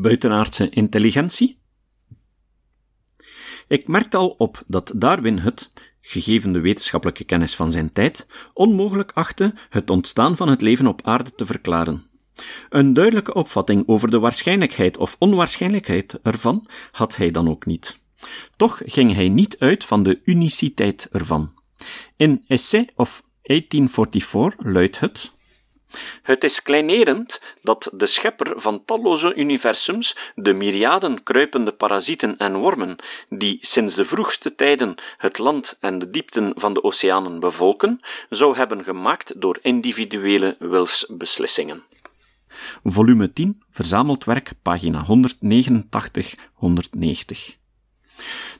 buitenaardse intelligentie? Ik merkte al op dat Darwin het, gegeven de wetenschappelijke kennis van zijn tijd, onmogelijk achtte het ontstaan van het leven op aarde te verklaren. Een duidelijke opvatting over de waarschijnlijkheid of onwaarschijnlijkheid ervan had hij dan ook niet. Toch ging hij niet uit van de uniciteit ervan. In Essay of 1844 luidt het het is kleinerend dat de schepper van talloze universums de myriaden kruipende parasieten en wormen, die sinds de vroegste tijden het land en de diepten van de oceanen bevolken, zou hebben gemaakt door individuele wilsbeslissingen. Volume 10, verzameld werk, pagina 189-190.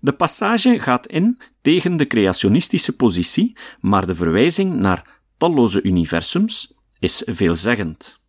De passage gaat in tegen de creationistische positie, maar de verwijzing naar talloze universums is veelzeggend.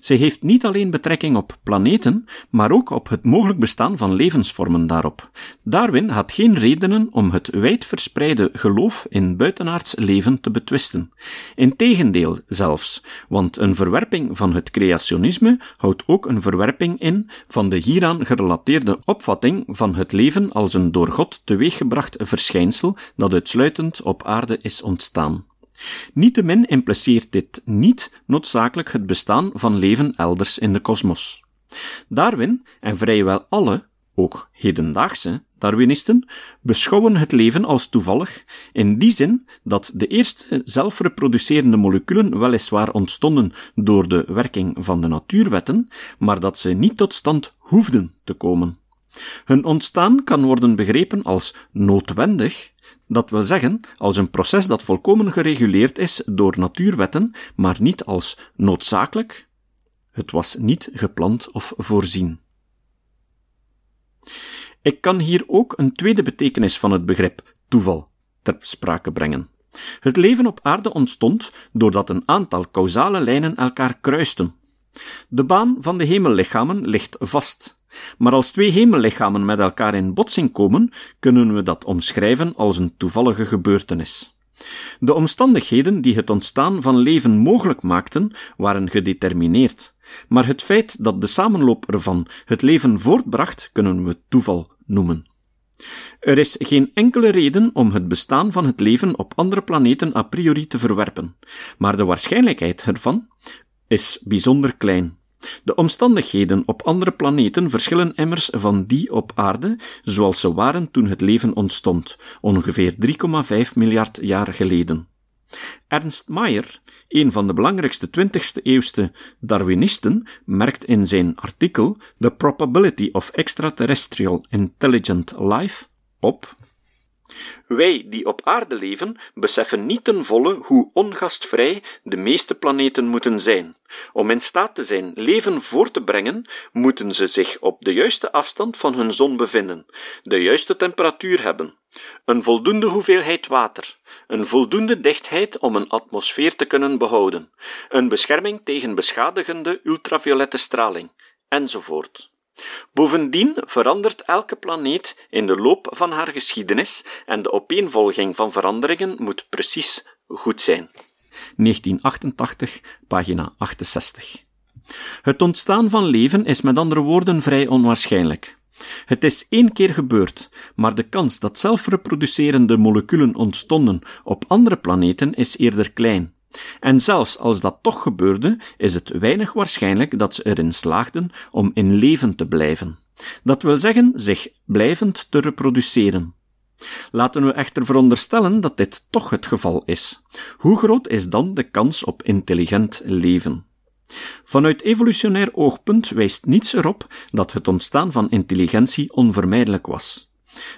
Ze heeft niet alleen betrekking op planeten, maar ook op het mogelijk bestaan van levensvormen daarop. Darwin had geen redenen om het wijdverspreide geloof in buitenaards leven te betwisten. Integendeel zelfs, want een verwerping van het creationisme houdt ook een verwerping in van de hieraan gerelateerde opvatting van het leven als een door God teweeggebracht verschijnsel dat uitsluitend op aarde is ontstaan. Niettemin impliceert dit niet noodzakelijk het bestaan van leven elders in de kosmos. Darwin en vrijwel alle, ook hedendaagse, Darwinisten beschouwen het leven als toevallig, in die zin dat de eerste zelfreproducerende moleculen weliswaar ontstonden door de werking van de natuurwetten, maar dat ze niet tot stand hoefden te komen. Hun ontstaan kan worden begrepen als noodwendig, dat wil zeggen als een proces dat volkomen gereguleerd is door natuurwetten, maar niet als noodzakelijk. Het was niet gepland of voorzien. Ik kan hier ook een tweede betekenis van het begrip toeval ter sprake brengen. Het leven op aarde ontstond doordat een aantal causale lijnen elkaar kruisten. De baan van de hemellichamen ligt vast. Maar als twee hemellichamen met elkaar in botsing komen, kunnen we dat omschrijven als een toevallige gebeurtenis. De omstandigheden die het ontstaan van leven mogelijk maakten, waren gedetermineerd, maar het feit dat de samenloop ervan het leven voortbracht, kunnen we toeval noemen. Er is geen enkele reden om het bestaan van het leven op andere planeten a priori te verwerpen, maar de waarschijnlijkheid ervan is bijzonder klein. De omstandigheden op andere planeten verschillen immers van die op aarde, zoals ze waren toen het leven ontstond, ongeveer 3,5 miljard jaar geleden. Ernst Mayr, een van de belangrijkste 20e-eeuwse Darwinisten, merkt in zijn artikel The Probability of Extraterrestrial Intelligent Life op wij die op aarde leven, beseffen niet ten volle hoe ongastvrij de meeste planeten moeten zijn. Om in staat te zijn leven voor te brengen, moeten ze zich op de juiste afstand van hun zon bevinden, de juiste temperatuur hebben, een voldoende hoeveelheid water, een voldoende dichtheid om een atmosfeer te kunnen behouden, een bescherming tegen beschadigende ultraviolette straling, enzovoort. Bovendien verandert elke planeet in de loop van haar geschiedenis en de opeenvolging van veranderingen moet precies goed zijn. 1988, pagina 68. Het ontstaan van leven is met andere woorden vrij onwaarschijnlijk. Het is één keer gebeurd, maar de kans dat zelfreproducerende moleculen ontstonden op andere planeten is eerder klein. En zelfs als dat toch gebeurde, is het weinig waarschijnlijk dat ze erin slaagden om in leven te blijven. Dat wil zeggen, zich blijvend te reproduceren. Laten we echter veronderstellen dat dit toch het geval is. Hoe groot is dan de kans op intelligent leven? Vanuit evolutionair oogpunt wijst niets erop dat het ontstaan van intelligentie onvermijdelijk was.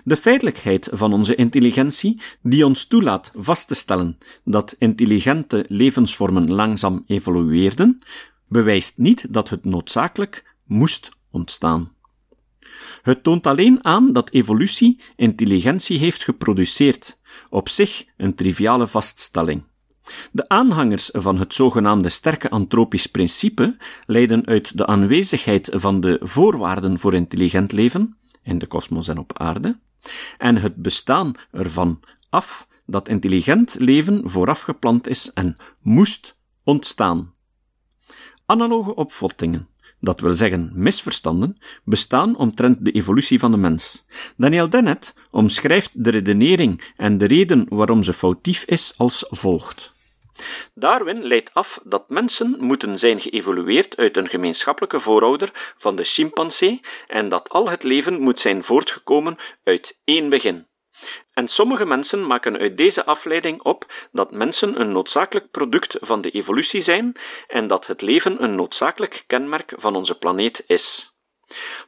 De feitelijkheid van onze intelligentie, die ons toelaat vast te stellen dat intelligente levensvormen langzaam evolueerden, bewijst niet dat het noodzakelijk moest ontstaan. Het toont alleen aan dat evolutie intelligentie heeft geproduceerd, op zich een triviale vaststelling. De aanhangers van het zogenaamde sterke antropisch principe leiden uit de aanwezigheid van de voorwaarden voor intelligent leven, in de kosmos en op aarde, en het bestaan ervan af dat intelligent leven voorafgeplant is en moest ontstaan. Analoge opvattingen, dat wil zeggen misverstanden, bestaan omtrent de evolutie van de mens. Daniel Dennett omschrijft de redenering en de reden waarom ze foutief is als volgt. Darwin leidt af dat mensen moeten zijn geëvolueerd uit een gemeenschappelijke voorouder van de chimpansee en dat al het leven moet zijn voortgekomen uit één begin. En sommige mensen maken uit deze afleiding op dat mensen een noodzakelijk product van de evolutie zijn en dat het leven een noodzakelijk kenmerk van onze planeet is.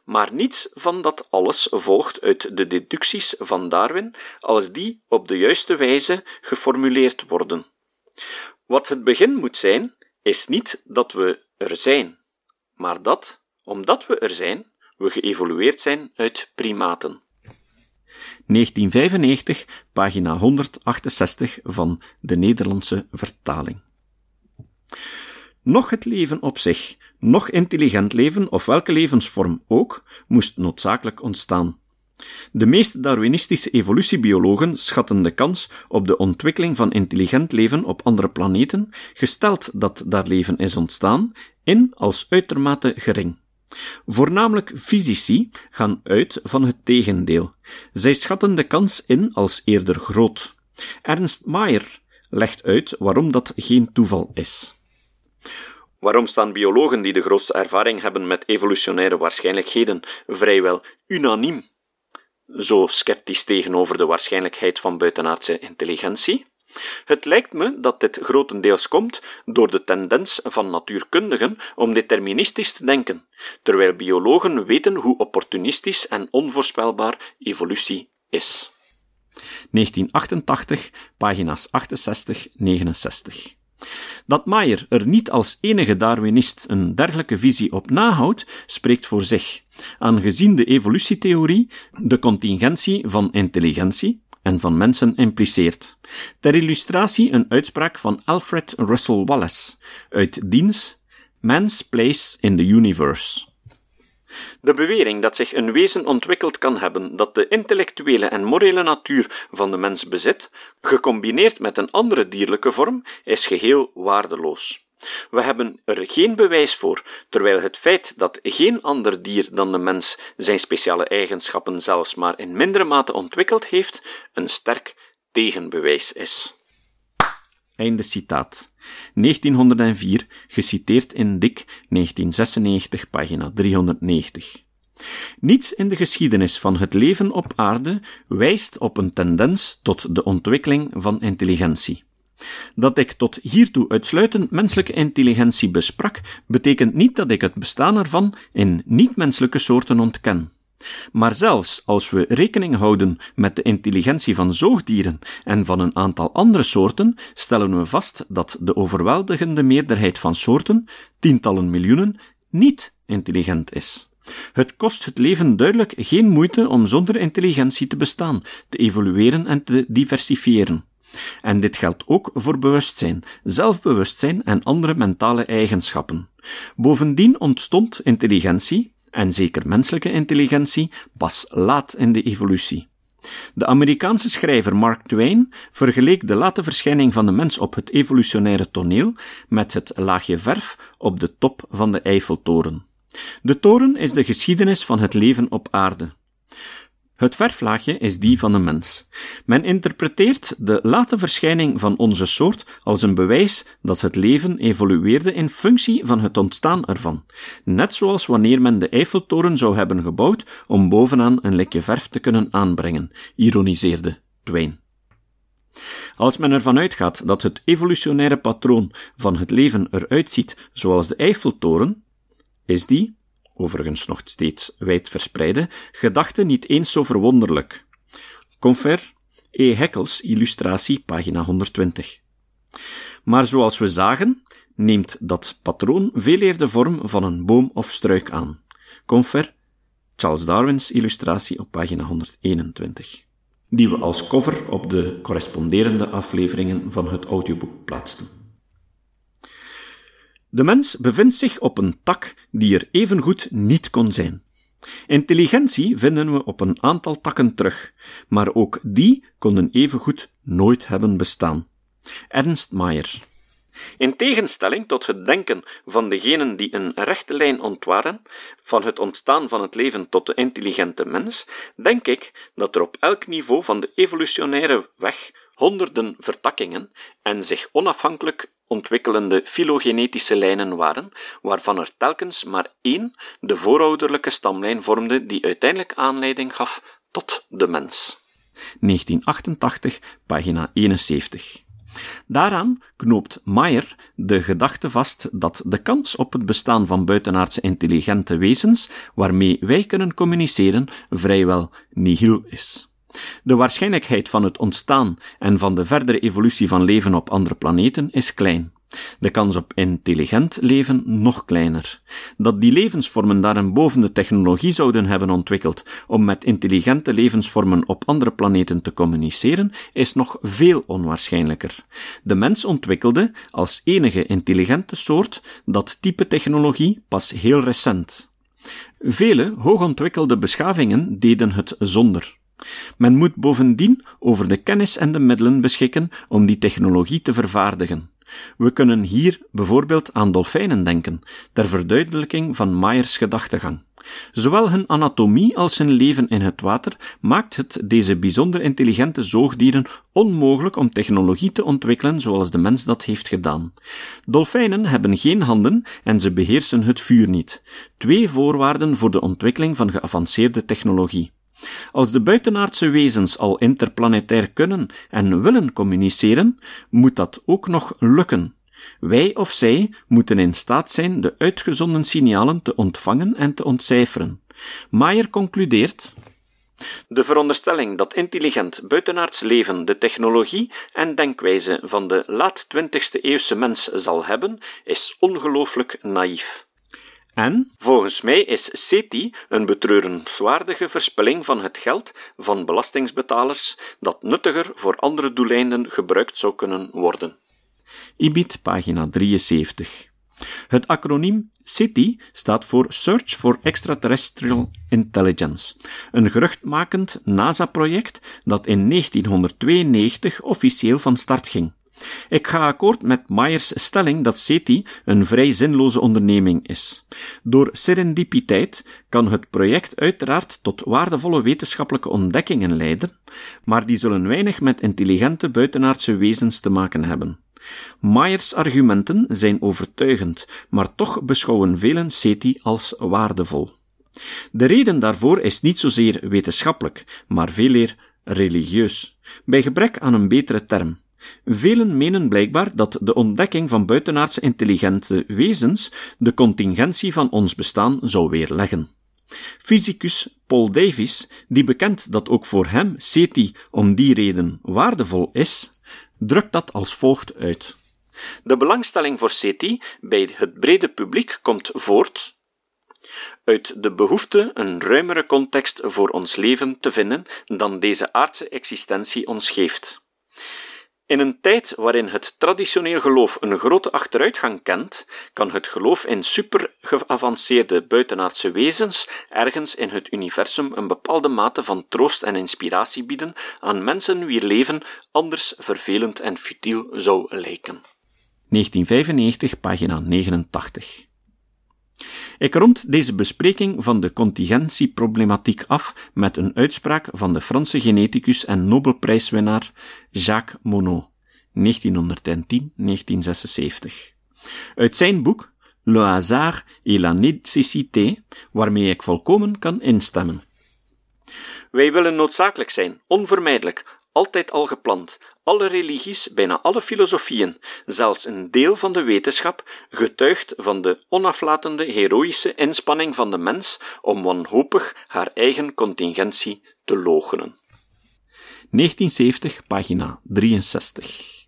Maar niets van dat alles volgt uit de deducties van Darwin als die op de juiste wijze geformuleerd worden. Wat het begin moet zijn, is niet dat we er zijn, maar dat, omdat we er zijn, we geëvolueerd zijn uit primaten. 1995, pagina 168 van de Nederlandse vertaling. Nog het leven op zich, nog intelligent leven of welke levensvorm ook, moest noodzakelijk ontstaan. De meeste Darwinistische evolutiebiologen schatten de kans op de ontwikkeling van intelligent leven op andere planeten, gesteld dat daar leven is ontstaan, in als uitermate gering. Voornamelijk fysici gaan uit van het tegendeel. Zij schatten de kans in als eerder groot. Ernst Mayr legt uit waarom dat geen toeval is. Waarom staan biologen die de grootste ervaring hebben met evolutionaire waarschijnlijkheden vrijwel unaniem zo sceptisch tegenover de waarschijnlijkheid van buitenaardse intelligentie? Het lijkt me dat dit grotendeels komt door de tendens van natuurkundigen om deterministisch te denken, terwijl biologen weten hoe opportunistisch en onvoorspelbaar evolutie is. 1988, pagina's 68-69. Dat Mayer er niet als enige Darwinist een dergelijke visie op nahoudt, spreekt voor zich, aangezien de evolutietheorie de contingentie van intelligentie, en van mensen impliceert. Ter illustratie een uitspraak van Alfred Russel Wallace uit diens Man's Place in the Universe. De bewering dat zich een wezen ontwikkeld kan hebben dat de intellectuele en morele natuur van de mens bezit, gecombineerd met een andere dierlijke vorm, is geheel waardeloos. We hebben er geen bewijs voor, terwijl het feit dat geen ander dier dan de mens zijn speciale eigenschappen zelfs maar in mindere mate ontwikkeld heeft, een sterk tegenbewijs is. Einde citaat. 1904, geciteerd in Dick, 1996, pagina 390. Niets in de geschiedenis van het leven op aarde wijst op een tendens tot de ontwikkeling van intelligentie. Dat ik tot hiertoe uitsluitend menselijke intelligentie besprak, betekent niet dat ik het bestaan ervan in niet-menselijke soorten ontken. Maar zelfs als we rekening houden met de intelligentie van zoogdieren en van een aantal andere soorten, stellen we vast dat de overweldigende meerderheid van soorten, tientallen miljoenen, niet intelligent is. Het kost het leven duidelijk geen moeite om zonder intelligentie te bestaan, te evolueren en te diversifiëren. En dit geldt ook voor bewustzijn, zelfbewustzijn en andere mentale eigenschappen. Bovendien ontstond intelligentie, en zeker menselijke intelligentie, pas laat in de evolutie. De Amerikaanse schrijver Mark Twain vergeleek de late verschijning van de mens op het evolutionaire toneel met het laagje verf op de top van de Eiffeltoren. De toren is de geschiedenis van het leven op aarde. Het verflaagje is die van de mens. Men interpreteert de late verschijning van onze soort als een bewijs dat het leven evolueerde in functie van het ontstaan ervan, net zoals wanneer men de Eiffeltoren zou hebben gebouwd om bovenaan een lekje verf te kunnen aanbrengen, ironiseerde Twain. Als men ervan uitgaat dat het evolutionaire patroon van het leven eruit ziet zoals de Eiffeltoren, is die, overigens nog steeds wijd verspreide, gedachte niet eens zo verwonderlijk. Confer E. Heckels, illustratie, pagina 120. Maar zoals we zagen, neemt dat patroon veel eer de vorm van een boom of struik aan. Confer Charles Darwin's illustratie op pagina 121, die we als cover op de corresponderende afleveringen van het audioboek plaatsten. De mens bevindt zich op een tak die er evengoed niet kon zijn. Intelligentie vinden we op een aantal takken terug, maar ook die konden evengoed nooit hebben bestaan. Ernst Mayr. In tegenstelling tot het denken van degenen die een rechte lijn ontwaren, van het ontstaan van het leven tot de intelligente mens, denk ik dat er op elk niveau van de evolutionaire weg honderden vertakkingen en zich onafhankelijk ontwikkelende filogenetische lijnen waren, waarvan er telkens maar één de voorouderlijke stamlijn vormde die uiteindelijk aanleiding gaf tot de mens. 1988, pagina 71. Daaraan knoopt Mayer de gedachte vast dat de kans op het bestaan van buitenaardse intelligente wezens waarmee wij kunnen communiceren vrijwel nihil is. De waarschijnlijkheid van het ontstaan en van de verdere evolutie van leven op andere planeten is klein. De kans op intelligent leven nog kleiner. Dat die levensvormen daarboven de technologie zouden hebben ontwikkeld om met intelligente levensvormen op andere planeten te communiceren, is nog veel onwaarschijnlijker. De mens ontwikkelde, als enige intelligente soort, dat type technologie pas heel recent. Vele hoogontwikkelde beschavingen deden het zonder. Men moet bovendien over de kennis en de middelen beschikken om die technologie te vervaardigen. We kunnen hier bijvoorbeeld aan dolfijnen denken, ter verduidelijking van Mayers gedachtegang. Zowel hun anatomie als hun leven in het water maakt het deze bijzonder intelligente zoogdieren onmogelijk om technologie te ontwikkelen zoals de mens dat heeft gedaan. Dolfijnen hebben geen handen en ze beheersen het vuur niet. Twee voorwaarden voor de ontwikkeling van geavanceerde technologie. Als de buitenaardse wezens al interplanetair kunnen en willen communiceren, moet dat ook nog lukken. Wij of zij moeten in staat zijn de uitgezonden signalen te ontvangen en te ontcijferen. Mayer concludeert de veronderstelling dat intelligent buitenaards leven de technologie en denkwijze van de laat 20e eeuwse mens zal hebben, is ongelooflijk naïef. En, volgens mij is SETI een betreurenswaardige verspilling van het geld van belastingbetalers dat nuttiger voor andere doeleinden gebruikt zou kunnen worden. IBIT, pagina 73. Het acroniem SETI staat voor Search for Extraterrestrial Intelligence, een geruchtmakend NASA-project dat in 1992 officieel van start ging. Ik ga akkoord met Myers' stelling dat SETI een vrij zinloze onderneming is. Door serendipiteit kan het project uiteraard tot waardevolle wetenschappelijke ontdekkingen leiden, maar die zullen weinig met intelligente buitenaardse wezens te maken hebben. Myers' argumenten zijn overtuigend, maar toch beschouwen velen SETI als waardevol. De reden daarvoor is niet zozeer wetenschappelijk, maar veel eer religieus, bij gebrek aan een betere term. Velen menen blijkbaar dat de ontdekking van buitenaardse intelligente wezens de contingentie van ons bestaan zou weerleggen. Fysicus Paul Davies, die bekend dat ook voor hem SETI om die reden waardevol is, drukt dat als volgt uit. De belangstelling voor SETI bij het brede publiek komt voort uit de behoefte een ruimere context voor ons leven te vinden dan deze aardse existentie ons geeft. In een tijd waarin het traditioneel geloof een grote achteruitgang kent, kan het geloof in supergeavanceerde buitenaardse wezens ergens in het universum een bepaalde mate van troost en inspiratie bieden aan mensen wier leven anders vervelend en futiel zou lijken. 1995, pagina 89. Ik rond deze bespreking van de contingentieproblematiek af met een uitspraak van de Franse geneticus en Nobelprijswinnaar Jacques Monod, 1910-1976. Uit zijn boek Le hasard et la nécessité, waarmee ik volkomen kan instemmen. Wij willen noodzakelijk zijn, onvermijdelijk, altijd al gepland. Alle religies, bijna alle filosofieën, zelfs een deel van de wetenschap, getuigt van de onaflatende heroïsche inspanning van de mens om wanhopig haar eigen contingentie te loochenen. 1970, pagina 63.